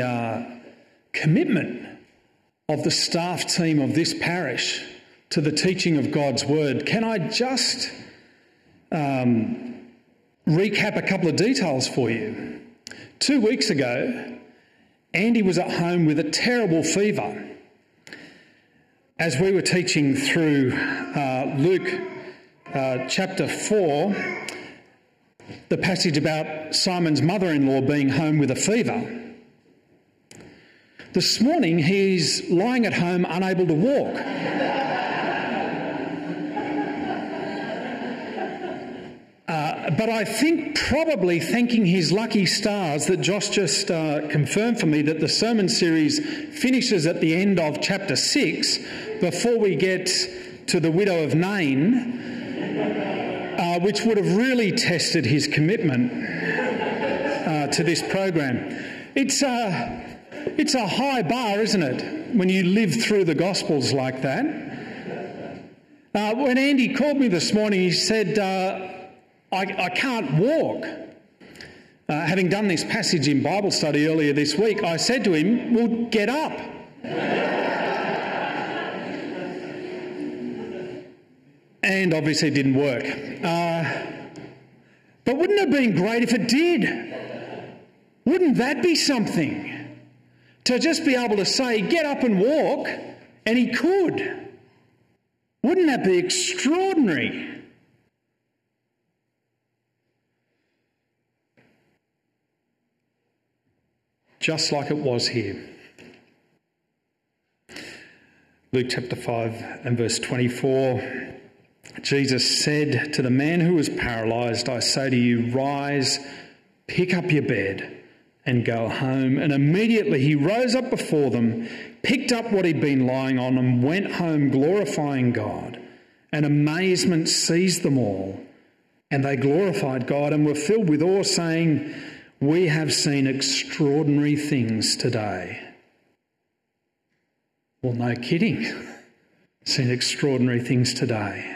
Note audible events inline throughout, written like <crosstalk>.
uh, commitment of the staff team of this parish to the teaching of God's word, can I just um, recap a couple of details for you? Two weeks ago, Andy was at home with a terrible fever. As we were teaching through uh, Luke uh, chapter 4, the passage about Simon's mother in law being home with a fever. This morning, he's lying at home unable to walk. Uh, but I think probably thanking his lucky stars that Josh just uh, confirmed for me that the sermon series finishes at the end of chapter 6 before we get to the widow of Nain, uh, which would have really tested his commitment uh, to this program. It's a, it's a high bar, isn't it, when you live through the Gospels like that? Uh, when Andy called me this morning, he said, uh, I, I can't walk. Uh, having done this passage in Bible study earlier this week, I said to him, Well, get up. and obviously it didn't work. Uh, but wouldn't it have been great if it did? Wouldn't that be something? To just be able to say, Get up and walk, and he could. Wouldn't that be extraordinary? just like it was here. Luke chapter 5 and verse 24 Jesus said to the man who was paralyzed, I say to you, rise, pick up your bed, and go home. And immediately he rose up before them, picked up what he'd been lying on, and went home glorifying God. And amazement seized them all. And they glorified God and were filled with awe, saying, we have seen extraordinary things today. Well, no kidding. <laughs> seen extraordinary things today.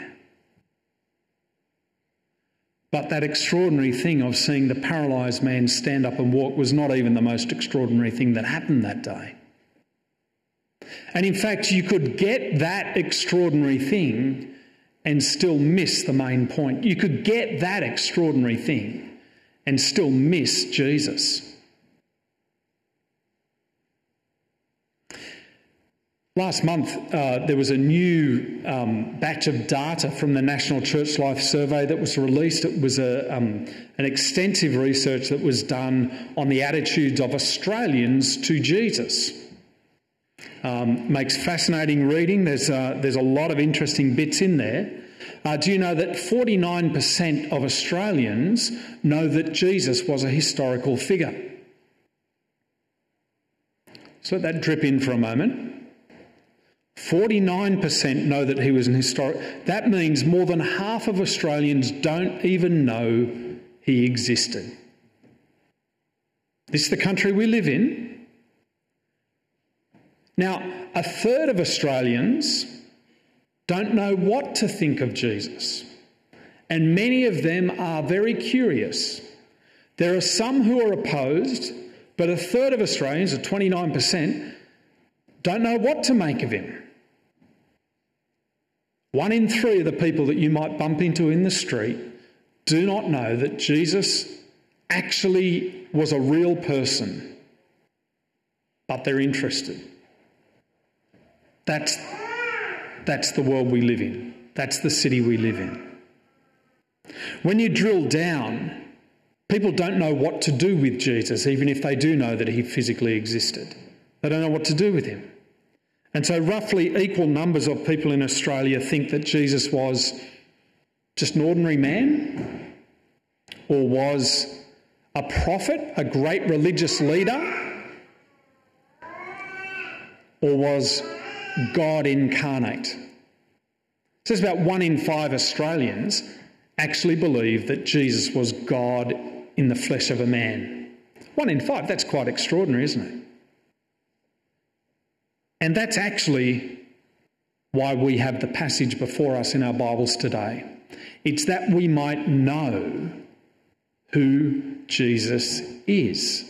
But that extraordinary thing of seeing the paralysed man stand up and walk was not even the most extraordinary thing that happened that day. And in fact, you could get that extraordinary thing and still miss the main point. You could get that extraordinary thing and still miss Jesus. Last month, uh, there was a new um, batch of data from the National Church Life Survey that was released. It was a, um, an extensive research that was done on the attitudes of Australians to Jesus. Um, makes fascinating reading. There's, uh, there's a lot of interesting bits in there. Uh, do you know that 49% of Australians know that Jesus was a historical figure? So let that drip in for a moment. 49% know that he was an historic. That means more than half of Australians don't even know he existed. This is the country we live in. Now, a third of Australians don't know what to think of Jesus. And many of them are very curious. There are some who are opposed, but a third of Australians, or 29%, don't know what to make of him. One in three of the people that you might bump into in the street do not know that Jesus actually was a real person, but they're interested. That's that's the world we live in. That's the city we live in. When you drill down, people don't know what to do with Jesus, even if they do know that he physically existed. They don't know what to do with him. And so, roughly equal numbers of people in Australia think that Jesus was just an ordinary man or was a prophet, a great religious leader, or was God incarnate. So, it's about one in five Australians actually believe that Jesus was God in the flesh of a man. One in five, that's quite extraordinary, isn't it? And that's actually why we have the passage before us in our Bibles today. It's that we might know who Jesus is.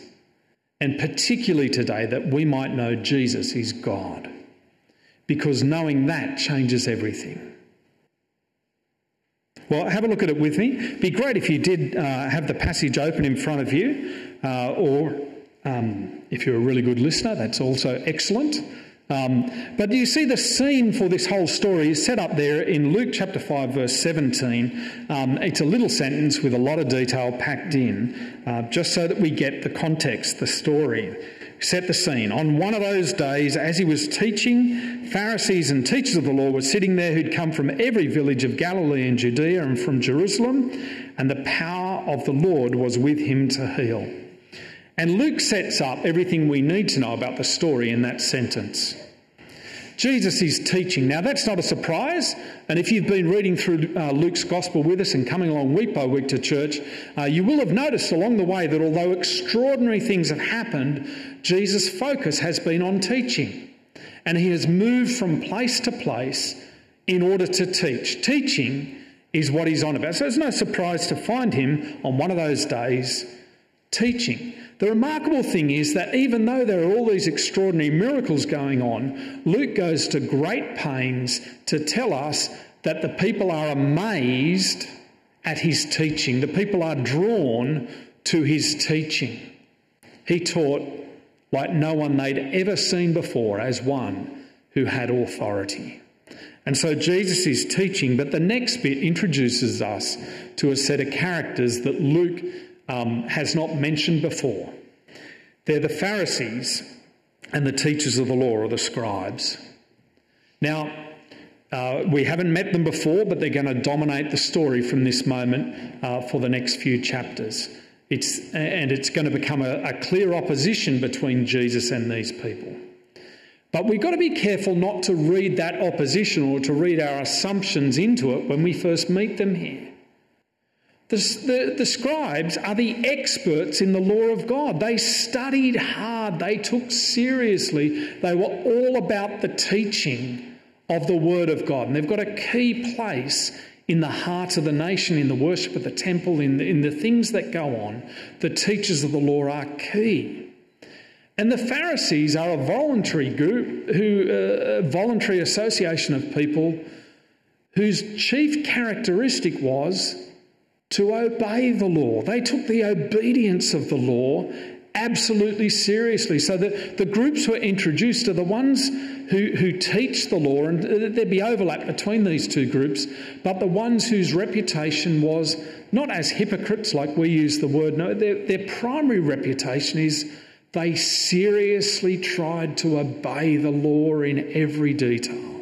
and particularly today that we might know Jesus is God. Because knowing that changes everything. Well, have a look at it with me. It'd be great if you did uh, have the passage open in front of you, uh, or um, if you're a really good listener, that's also excellent. Um, but you see, the scene for this whole story is set up there in Luke chapter 5, verse 17. Um, it's a little sentence with a lot of detail packed in, uh, just so that we get the context, the story. Set the scene. On one of those days, as he was teaching, Pharisees and teachers of the law were sitting there who'd come from every village of Galilee and Judea and from Jerusalem, and the power of the Lord was with him to heal. And Luke sets up everything we need to know about the story in that sentence. Jesus is teaching. Now, that's not a surprise. And if you've been reading through uh, Luke's gospel with us and coming along week by week to church, uh, you will have noticed along the way that although extraordinary things have happened, Jesus' focus has been on teaching. And he has moved from place to place in order to teach. Teaching is what he's on about. So it's no surprise to find him on one of those days teaching. The remarkable thing is that even though there are all these extraordinary miracles going on, Luke goes to great pains to tell us that the people are amazed at his teaching. The people are drawn to his teaching. He taught like no one they'd ever seen before as one who had authority. And so Jesus is teaching, but the next bit introduces us to a set of characters that Luke um, has not mentioned before. They're the Pharisees and the teachers of the law or the scribes. Now, uh, we haven't met them before, but they're going to dominate the story from this moment uh, for the next few chapters. It's, and it's going to become a, a clear opposition between Jesus and these people. But we've got to be careful not to read that opposition or to read our assumptions into it when we first meet them here. The, the, the, scribes are the experts in the law of God. They studied hard, they took seriously, they were all about the teaching of the Word of God. And they've got a key place in the heart of the nation, in the worship of the temple, in the, in the things that go on. The teachers of the law are key. And the Pharisees are a voluntary group, who, uh, a voluntary association of people whose chief characteristic was to obey the law. They took the obedience of the law absolutely seriously. So that the groups were introduced are the ones who, who teach the law, and there'd be overlap between these two groups, but the ones whose reputation was not as hypocrites like we use the word, no, their, their primary reputation is they seriously tried to obey the law in every detail.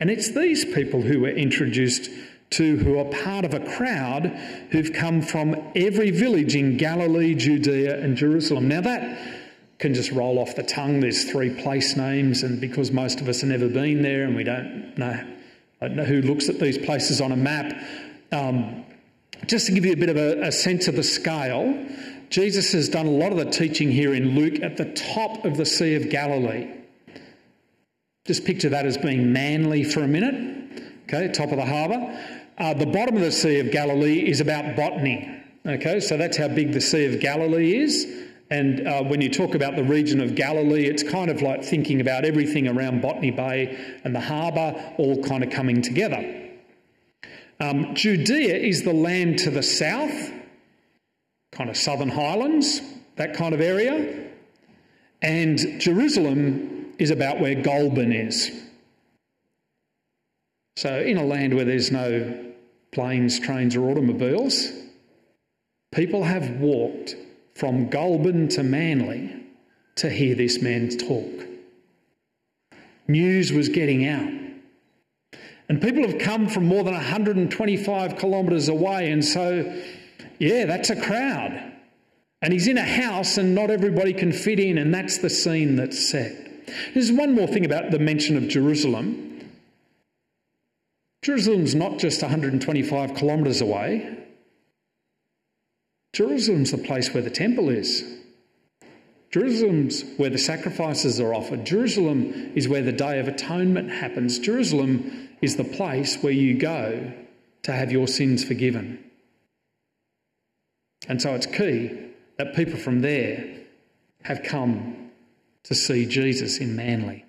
And it's these people who were introduced to who are part of a crowd who've come from every village in Galilee, Judea, and Jerusalem. Now, that can just roll off the tongue. There's three place names, and because most of us have never been there and we don't know, don't know who looks at these places on a map, um, just to give you a bit of a, a sense of the scale, Jesus has done a lot of the teaching here in Luke at the top of the Sea of Galilee. Just picture that as being Manly for a minute, okay, top of the harbour. Uh, the bottom of the Sea of Galilee is about Botany. Okay, so that's how big the Sea of Galilee is. And uh, when you talk about the region of Galilee, it's kind of like thinking about everything around Botany Bay and the harbour all kind of coming together. Um, Judea is the land to the south, kind of southern highlands, that kind of area. And Jerusalem is about where Goulburn is. So, in a land where there's no planes, trains, or automobiles, people have walked from Goulburn to Manly to hear this man talk. News was getting out. And people have come from more than 125 kilometres away, and so, yeah, that's a crowd. And he's in a house, and not everybody can fit in, and that's the scene that's set. There's one more thing about the mention of Jerusalem. Jerusalem's not just 125 kilometres away. Jerusalem's the place where the temple is. Jerusalem's where the sacrifices are offered. Jerusalem is where the Day of Atonement happens. Jerusalem is the place where you go to have your sins forgiven. And so it's key that people from there have come to see Jesus in Manly.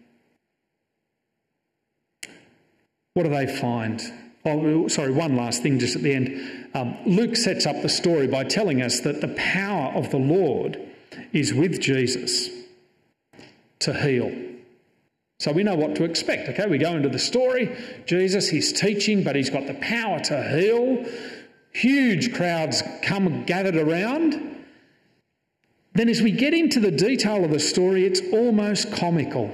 What do they find? Oh, sorry, one last thing just at the end. Um, Luke sets up the story by telling us that the power of the Lord is with Jesus to heal. So we know what to expect. Okay, we go into the story. Jesus, he's teaching, but he's got the power to heal. Huge crowds come gathered around. Then, as we get into the detail of the story, it's almost comical.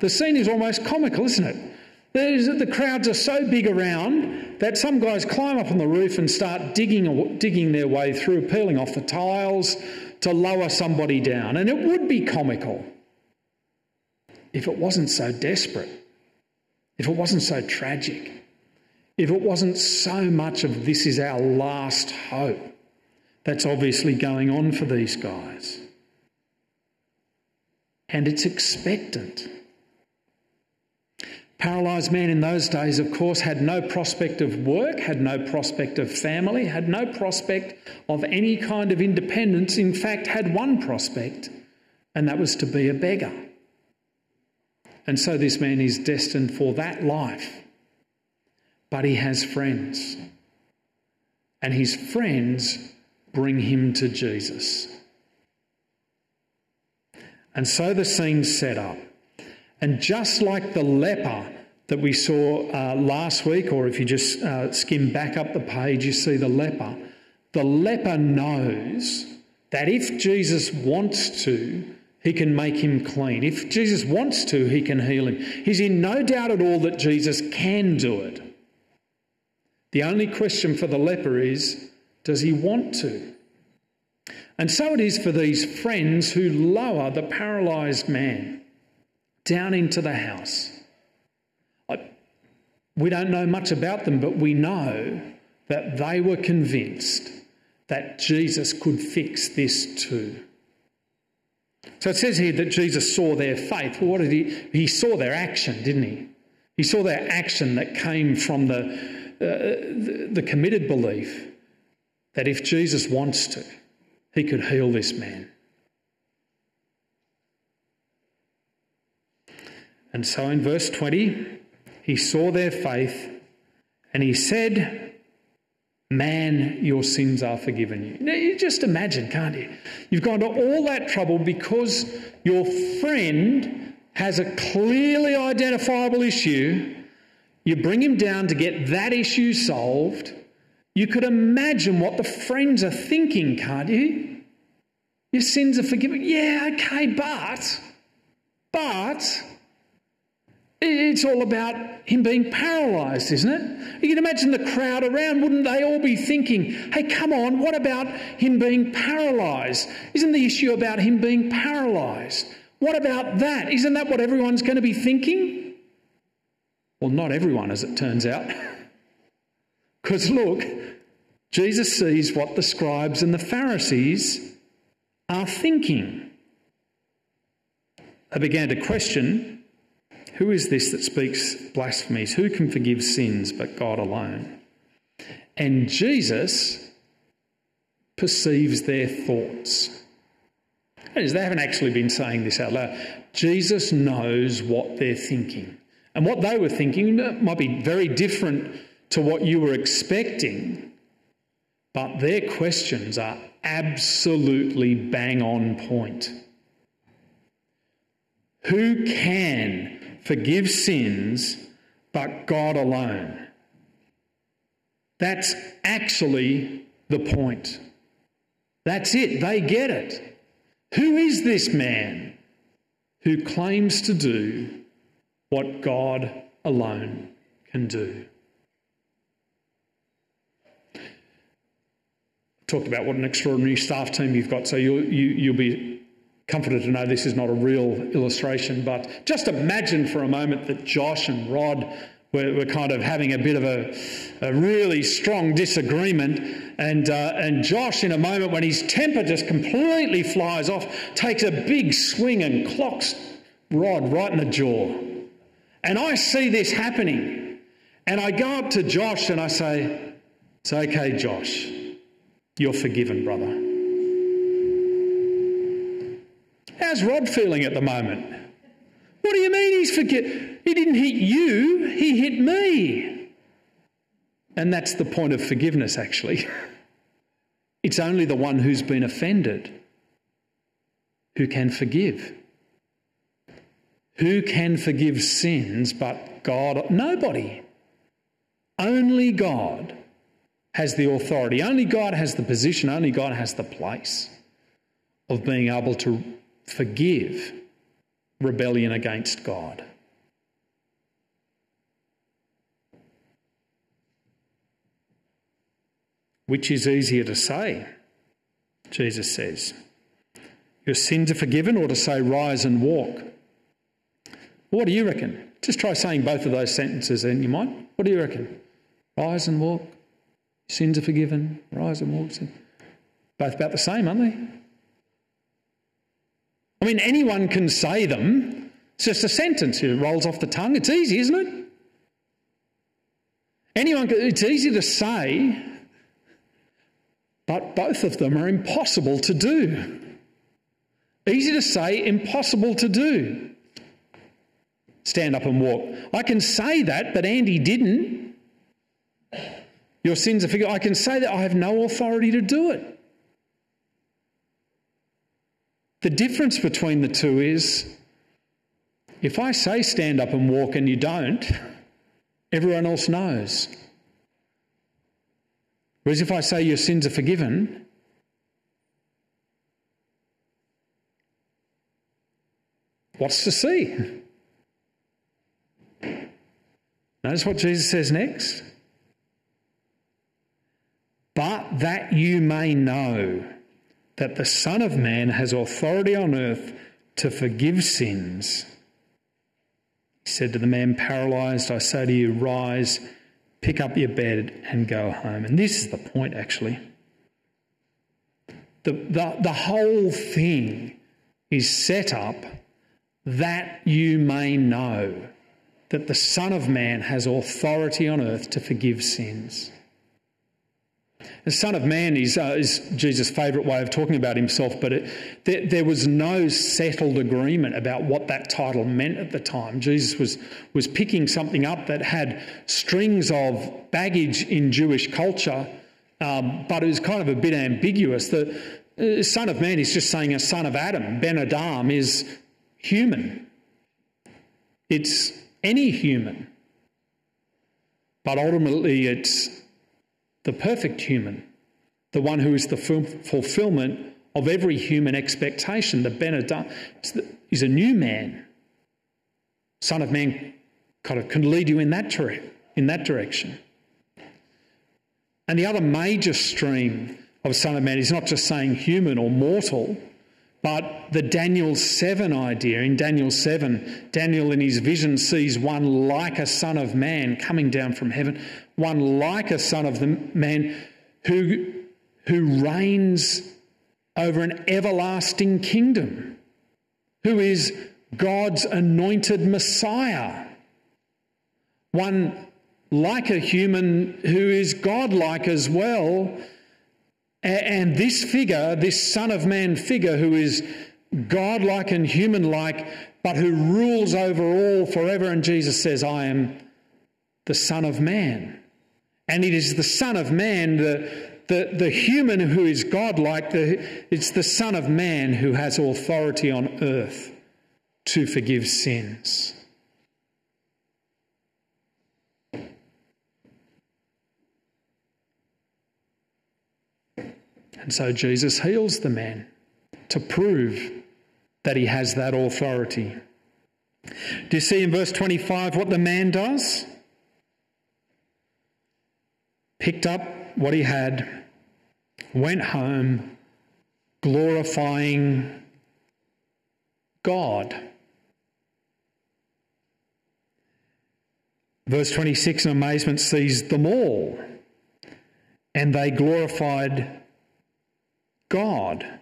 The scene is almost comical, isn't it? There's, the crowds are so big around that some guys climb up on the roof and start digging, digging their way through, peeling off the tiles to lower somebody down. And it would be comical if it wasn't so desperate, if it wasn't so tragic, if it wasn't so much of this is our last hope that's obviously going on for these guys. And it's expectant. Paralysed man in those days, of course, had no prospect of work, had no prospect of family, had no prospect of any kind of independence. In fact, had one prospect, and that was to be a beggar. And so this man is destined for that life. But he has friends. And his friends bring him to Jesus. And so the scene's set up. And just like the leper that we saw uh, last week, or if you just uh, skim back up the page, you see the leper. The leper knows that if Jesus wants to, he can make him clean. If Jesus wants to, he can heal him. He's in no doubt at all that Jesus can do it. The only question for the leper is does he want to? And so it is for these friends who lower the paralysed man down into the house. We don't know much about them, but we know that they were convinced that Jesus could fix this too. So it says here that Jesus saw their faith. Well, what did he? He saw their action, didn't he? He saw their action that came from the, uh, the, the committed belief that if Jesus wants to, he could heal this man. And so in verse 20, he saw their faith and he said, Man, your sins are forgiven you. Now, you just imagine, can't you? You've gone to all that trouble because your friend has a clearly identifiable issue. You bring him down to get that issue solved. You could imagine what the friends are thinking, can't you? Your sins are forgiven. Yeah, okay, but, but, it's all about him being paralysed, isn't it? You can imagine the crowd around, wouldn't they all be thinking, hey, come on, what about him being paralysed? Isn't the issue about him being paralysed? What about that? Isn't that what everyone's going to be thinking? Well, not everyone, as it turns out. <laughs> Because look, Jesus sees what the scribes and the Pharisees are thinking. They began to question who is this that speaks blasphemies? Who can forgive sins but God alone? And Jesus perceives their thoughts. That is, they haven't actually been saying this out loud. Jesus knows what they're thinking. And what they were thinking might be very different to what you were expecting, but their questions are absolutely bang on point. Who can forgive sins, but God alone. That's actually the point. That's it. They get it. Who is this man who claims to do what God alone can do? Talked about what an extraordinary staff team you've got, so you'll, you, will you will be comforted to know this is not a real illustration, but just imagine for a moment that Josh and Rod were, were kind of having a bit of a, a really strong disagreement. And, uh, and Josh, in a moment when his temper just completely flies off, takes a big swing and clocks Rod right in the jaw. And I see this happening. And I go up to Josh and I say, It's okay, Josh. You're forgiven, brother. How's Rod feeling at the moment? What do you mean he's forget? He didn't hit you, he hit me. And that's the point of forgiveness, actually. <laughs> It's only the one who's been offended who can forgive. Who can forgive sins but God? Nobody. Only God has the authority. Only God has the position. Only God has the place of being able to forgive rebellion against God. Which is easier to say, Jesus says. Your sins are forgiven, or to say, rise and walk. What do you reckon? Just try saying both of those sentences in your mind. What do you reckon? Rise and walk. Sins are forgiven. Rise and walk. Both about the same, aren't they? I mean, anyone can say them. It's just a sentence. It rolls off the tongue. It's easy, isn't it? Anyone, can, it's easy to say, but both of them are impossible to do. Easy to say, impossible to do. Stand up and walk. I can say that, but Andy didn't. Your sins are forgiven. I can say that I have no authority to do it. The difference between the two is if I say stand up and walk and you don't, everyone else knows. Whereas if I say your sins are forgiven, what's to see? Notice what Jesus says next. But that you may know that the Son of Man has authority on earth to forgive sins. He said to the man paralyzed, I say to you, rise, pick up your bed, and go home. And this is the point, actually. The, the, the whole thing is set up that you may know that the Son of Man has authority on earth to forgive sins. The Son of Man is, uh, is Jesus' favourite way of talking about himself, but it, there, there, was no settled agreement about what that title meant at the time. Jesus was, was picking something up that had strings of baggage in Jewish culture, um, but it was kind of a bit ambiguous. The uh, Son of Man is just saying a son of Adam. Ben Adam is human, it's any human. But ultimately, it's the perfect human, the one who is the fulfillment of every human expectation. The Benedict is a new man. Son of Man kind of can lead you in that, in that direction. And the other major stream of Son of Man is not just saying human or mortal, but the Daniel 7 idea, in Daniel 7, Daniel in his vision sees one like a son of man coming down from heaven, one like a son of the man who, who reigns over an everlasting kingdom, who is God's anointed Messiah, one like a human who is godlike as well and this figure, this Son of Man figure, who is godlike and human like, but who rules over all forever, and Jesus says, I am the Son of Man. And it is the Son of Man, the, the, the human who is godlike, the, it's the Son of Man who has authority on earth to forgive sins. And so Jesus heals the man to prove that he has that authority. Do you see in verse 25 what the man does? Picked up what he had, went home, glorifying God. Verse 26 in amazement sees them all, and they glorified God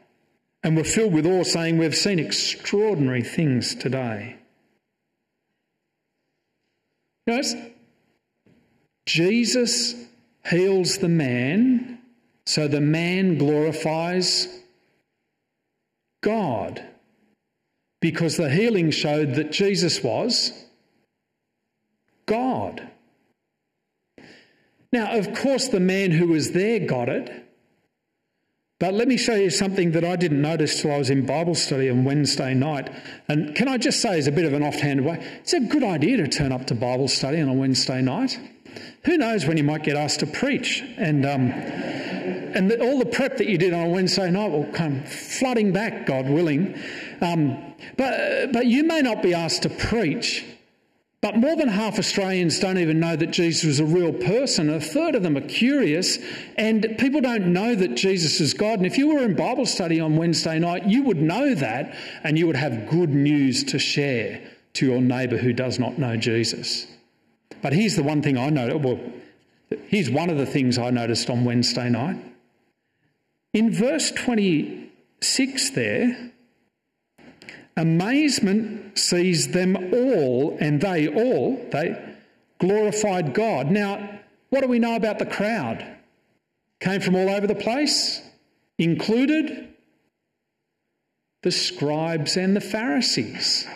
and were filled with awe, saying, We've seen extraordinary things today. Notice, Jesus heals the man, so the man glorifies God. because the healing showed that Jesus was God. Now, of course, the man who was there got it. But let me show you something that I didn't notice till I was in Bible study on Wednesday night. And can I just say, as a bit of an offhand way, it's a good idea to turn up to Bible study on a Wednesday night. Who knows when you might get asked to preach? And, um, and the, all the prep that you did on a Wednesday night will come flooding back, God willing. Um, but, but you may not be asked to preach, but more than half Australians don't even know that Jesus was a real person. A third of them are curious, and people don't know that Jesus is God. And if you were in Bible study on Wednesday night, you would know that, and you would have good news to share to your neighbour who does not know Jesus. But here's the one thing I noticed. Well, here's one of the things I noticed on Wednesday night. In verse 26 there, Amazement sees them all, and they all, they glorified God. Now, what do we know about the crowd? Came from all over the place, included the scribes and the Pharisees.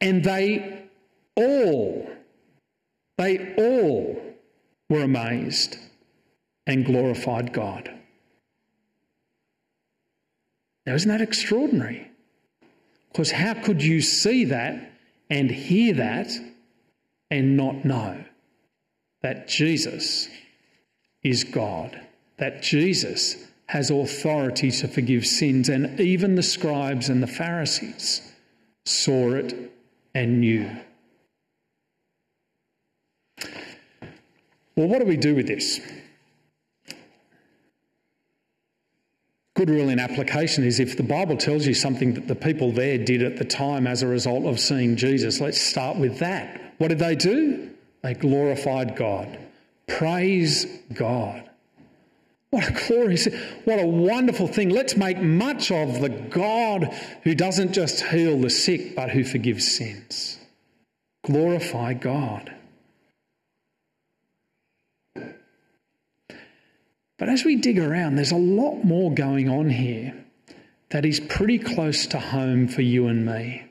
And they all, they all were amazed and glorified God. Now, isn't that extraordinary? Because how could you see that and hear that and not know that Jesus is God? That Jesus has authority to forgive sins, and even the scribes and the Pharisees saw it and knew. Well, what do we do with this? Good rule in application is if the Bible tells you something that the people there did at the time as a result of seeing Jesus, let's start with that. What did they do? They glorified God. Praise God. What a glorious, what a wonderful thing. Let's make much of the God who doesn't just heal the sick, but who forgives sins. Glorify God. But as we dig around, there's a lot more going on here that is pretty close to home for you and me.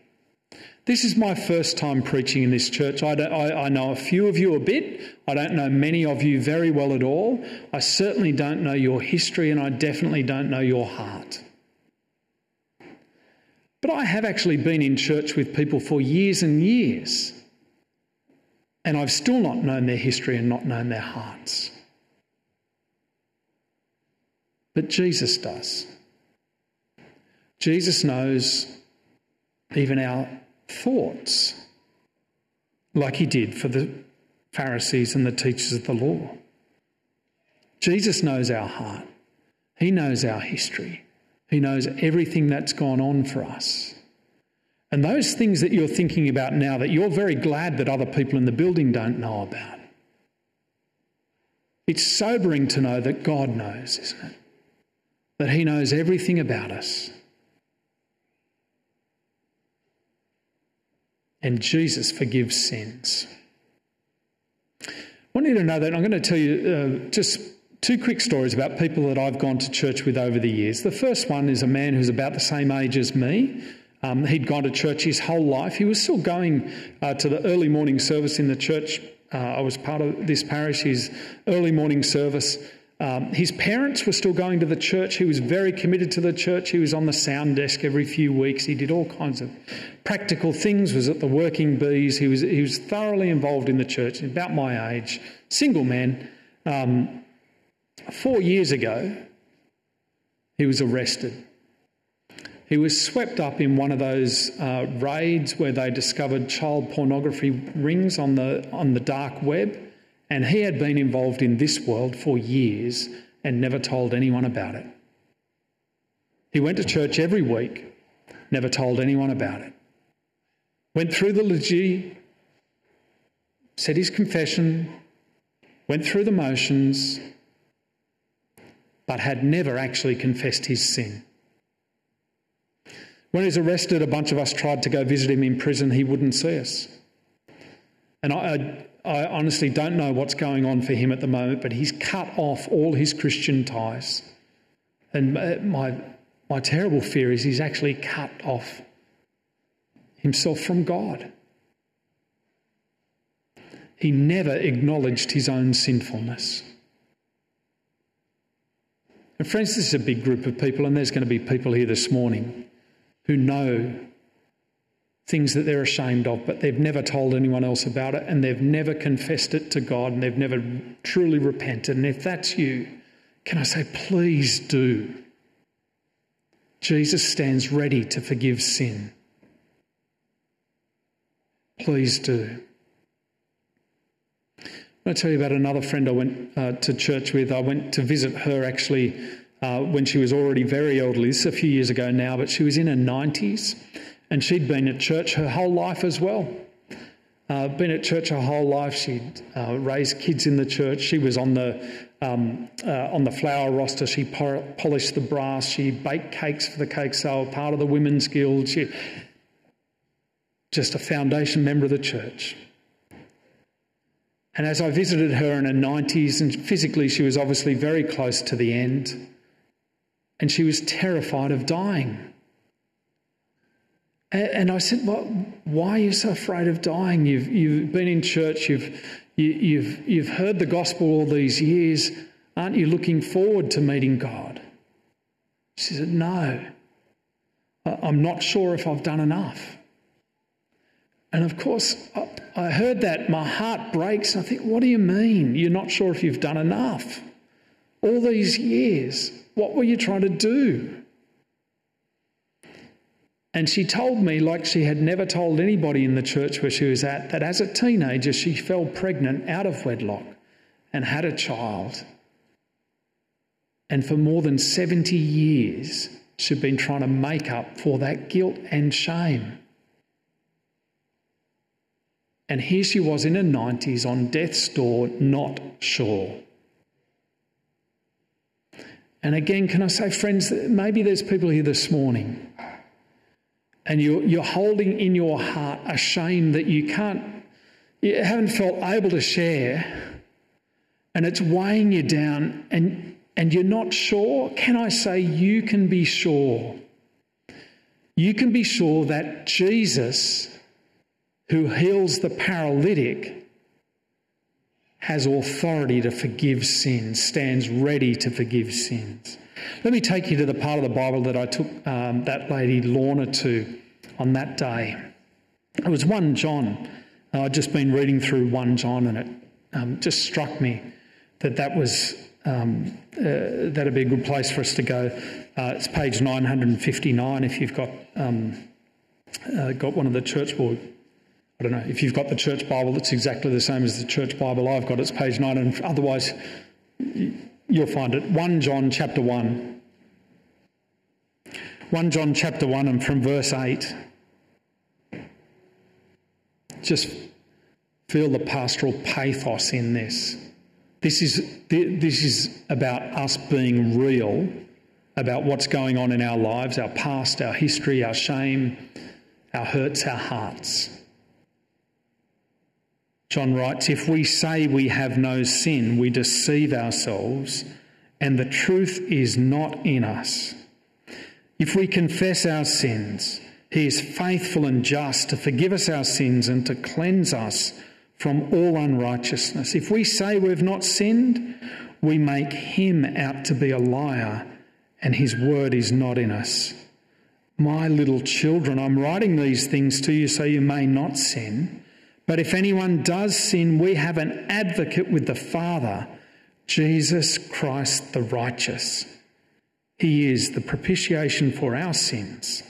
This is my first time preaching in this church. I, I, I, know a few of you a bit. I don't know many of you very well at all. I certainly don't know your history, and I definitely don't know your heart. But I have actually been in church with people for years and years, and I've still not known their history and not known their hearts. But Jesus does. Jesus knows even our thoughts, like he did for the Pharisees and the teachers of the law. Jesus knows our heart, he knows our history, he knows everything that's gone on for us. And those things that you're thinking about now that you're very glad that other people in the building don't know about. It's sobering to know that God knows, isn't it? That He knows everything about us. And Jesus forgives sins. I want you to know that I'm going to tell you uh, just two quick stories about people that I've gone to church with over the years. The first one is a man who's about the same age as me. Um, he'd gone to church his whole life. He was still going uh, to the early morning service in the church. Uh, I was part of this parish, his early morning service. Um, his parents were still going to the church. He was very committed to the church. He was on the sound desk every few weeks. He did all kinds of practical things. Was at the working bees. He was he was thoroughly involved in the church. About my age, single man. Um, four years ago, he was arrested. He was swept up in one of those uh, raids where they discovered child pornography rings on the on the dark web. And he had been involved in this world for years and never told anyone about it. He went to church every week, never told anyone about it. Went through the liturgy, said his confession, went through the motions, but had never actually confessed his sin. When he was arrested, a bunch of us tried to go visit him in prison. He wouldn't see us. And I, uh, I honestly don't know what's going on for him at the moment, but he's cut off all his Christian ties. And uh, my, my terrible fear is he's actually cut off himself from God. He never acknowledged his own sinfulness. And, friends, this is a big group of people, and there's going to be people here this morning who know things that they're ashamed of, but they've never told anyone else about it, and they've never confessed it to God, and they've never truly repented. And if that's you, can I say, please do. Jesus stands ready to forgive sin. Please do. I tell you about another friend I went uh, to church with. I went to visit her actually uh, when she was already very elderly. This is a few years ago now, but she was in her 90s and she'd been at church her whole life as well. Uh, been at church her whole life. She'd uh, raised kids in the church. She was on the um, uh, on the flower roster. She polished the brass. She baked cakes for the cake sale. Part of the women's guild. She just a foundation member of the church. And as I visited her in her 90s, and physically she was obviously very close to the end, and she was terrified of dying. And I said, well, why are you so afraid of dying? You've, you've been in church, you've, you, have you have you've heard the gospel all these years. Aren't you looking forward to meeting God? She said, no. I'm not sure if I've done enough. And of course, I heard that, my heart breaks. I think, what do you mean? You're not sure if you've done enough? All these years, what were you trying to do? And she told me, like she had never told anybody in the church where she was at, that as a teenager she fell pregnant out of wedlock and had a child. And for more than 70 years, she'd been trying to make up for that guilt and shame. And here she was in her 90s on death's door, not sure. And again, can I say, friends, maybe there's people here this morning and you're, you're holding in your heart a shame that you can't, you haven't felt able to share, and it's weighing you down, and, and you're not sure, can I say you can be sure? You can be sure that Jesus, who heals the paralytic, has authority to forgive sins, stands ready to forgive sins. Let me take you to the part of the Bible that I took um, that lady Lorna to on that day. It was 1 John. I'd just been reading through 1 John and it um, just struck me that that was um, uh, that'd be a good place for us to go. Uh, it's page 959 if you've got um, uh, got one of the church board. I don't know if you've got the church Bible that's exactly the same as the church Bible I've got. It's page nine, and otherwise you'll find it. 1 John chapter 1. 1 John chapter 1 and from verse 8. Just feel the pastoral pathos in this. This is, this is about us being real about what's going on in our lives, our past, our history, our shame, our hurts, our hearts. John writes, If we say we have no sin, we deceive ourselves, and the truth is not in us. If we confess our sins, he is faithful and just to forgive us our sins and to cleanse us from all unrighteousness. If we say we've not sinned, we make him out to be a liar and his word is not in us. My little children, I'm writing these things to you so you may not sin. But if anyone does sin, we have an advocate with the Father, Jesus Christ the righteous. He is the propitiation for our sins,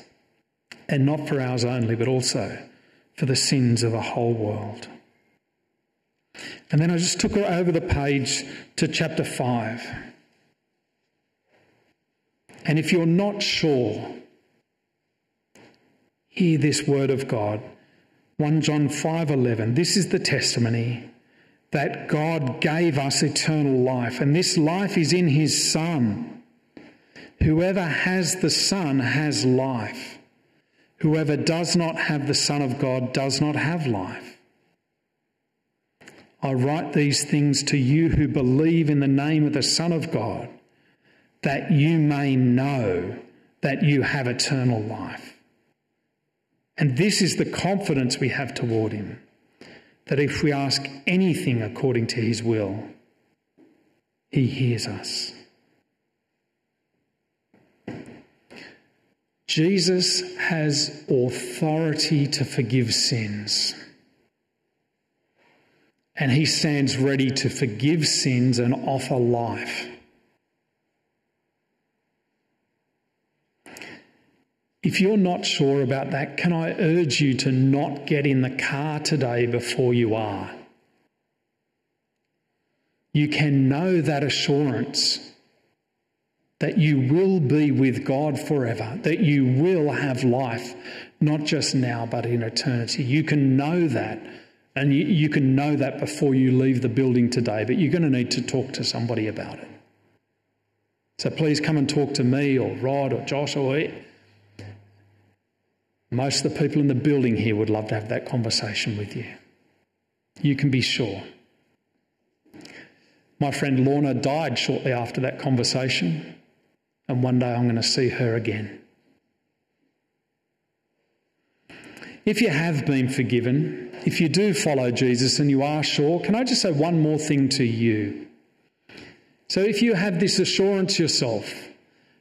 and not for ours only, but also for the sins of a whole world. And then I just took her over the page to chapter 5. And if you're not sure, hear this word of God. 1 John 5:11 This is the testimony that God gave us eternal life and this life is in his son. Whoever has the Son has life. Whoever does not have the Son of God does not have life. I write these things to you who believe in the name of the Son of God, that you may know that you have eternal life. And this is the confidence we have toward him that if we ask anything according to his will, he hears us. Jesus has authority to forgive sins. And he stands ready to forgive sins and offer life. If you're not sure about that, can I urge you to not get in the car today before you are? You can know that assurance that you will be with God forever, that you will have life, not just now, but in eternity. You can know that, and you, you can know that before you leave the building today, but you're going to need to talk to somebody about it. So please come and talk to me or Rod or Josh or most of the people in the building here would love to have that conversation with you. You can be sure. My friend Lorna died shortly after that conversation, and one day I'm going to see her again. If you have been forgiven, if you do follow Jesus and you are sure, can I just say one more thing to you? So, if you have this assurance yourself,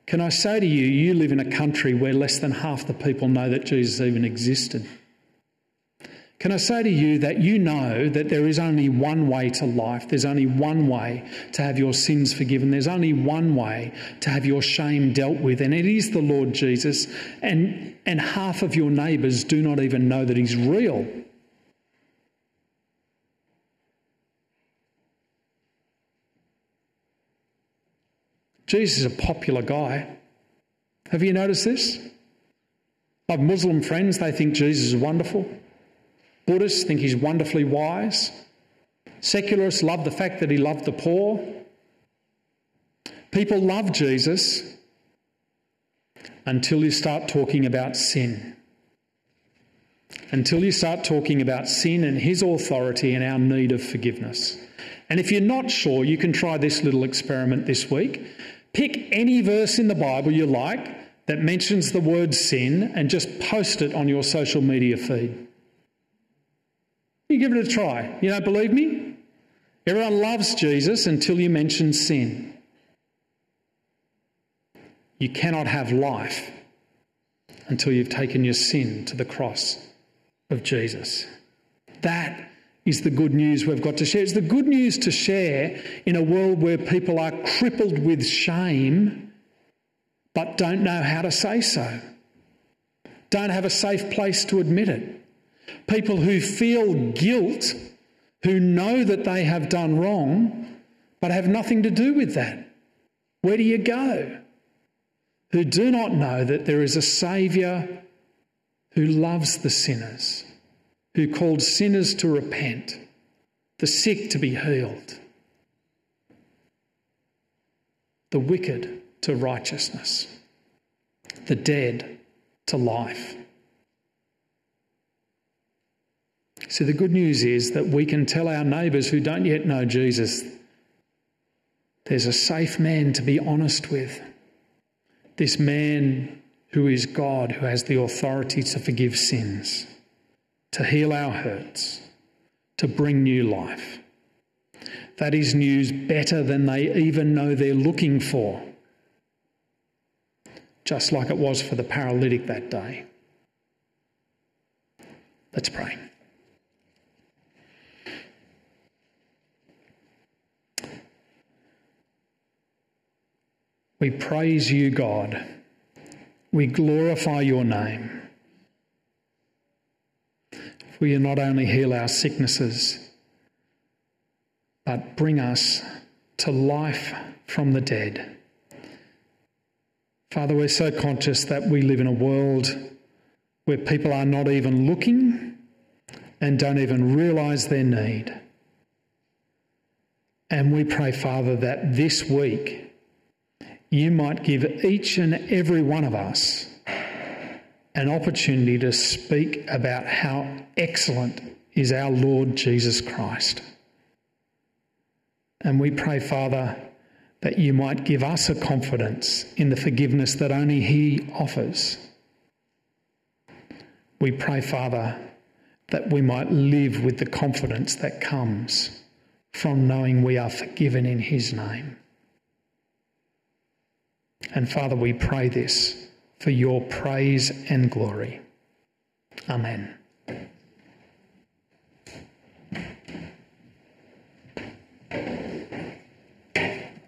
can I say to you, you live in a country where less than half the people know that Jesus even existed. Can I say to you that you know that there is only one way to life? There's only one way to have your sins forgiven. There's only one way to have your shame dealt with, and it is the Lord Jesus. And, and half of your neighbours do not even know that He's real. Jesus is a popular guy. Have you noticed this? I have Muslim friends, they think Jesus is wonderful. Buddhists think he's wonderfully wise. Secularists love the fact that he loved the poor. People love Jesus until you start talking about sin. Until you start talking about sin and his authority and our need of forgiveness. And if you're not sure, you can try this little experiment this week. Pick any verse in the Bible you like that mentions the word sin and just post it on your social media feed. You give it a try. You don't believe me? Everyone loves Jesus until you mention sin. You cannot have life until you've taken your sin to the cross of Jesus. That is the good news we've got to share. It's the good news to share in a world where people are crippled with shame but don't know how to say so, don't have a safe place to admit it. People who feel guilt, who know that they have done wrong, but have nothing to do with that. Where do you go? Who do not know that there is a Saviour who loves the sinners who called sinners to repent, the sick to be healed, the wicked to righteousness, the dead to life. So, the good news is that we can tell our neighbours who don't yet know Jesus there's a safe man to be honest with. This man who is God, who has the authority to forgive sins to heal our hurts, to bring new life. That is news better than they even know they're looking for, just like it was for the paralytic that day. Let's pray. We praise you, God. We glorify your name. Will you not only heal our sicknesses, but bring us to life from the dead? Father, we're so conscious that we live in a world where people are not even looking and don't even realise their need. And we pray, Father, that this week you might give each and every one of us an opportunity to speak about how excellent is our Lord Jesus Christ. And we pray, Father, that you might give us a confidence in the forgiveness that only He offers. We pray, Father, that we might live with the confidence that comes from knowing we are forgiven in His name. And Father, we pray this for your praise and glory. Amen.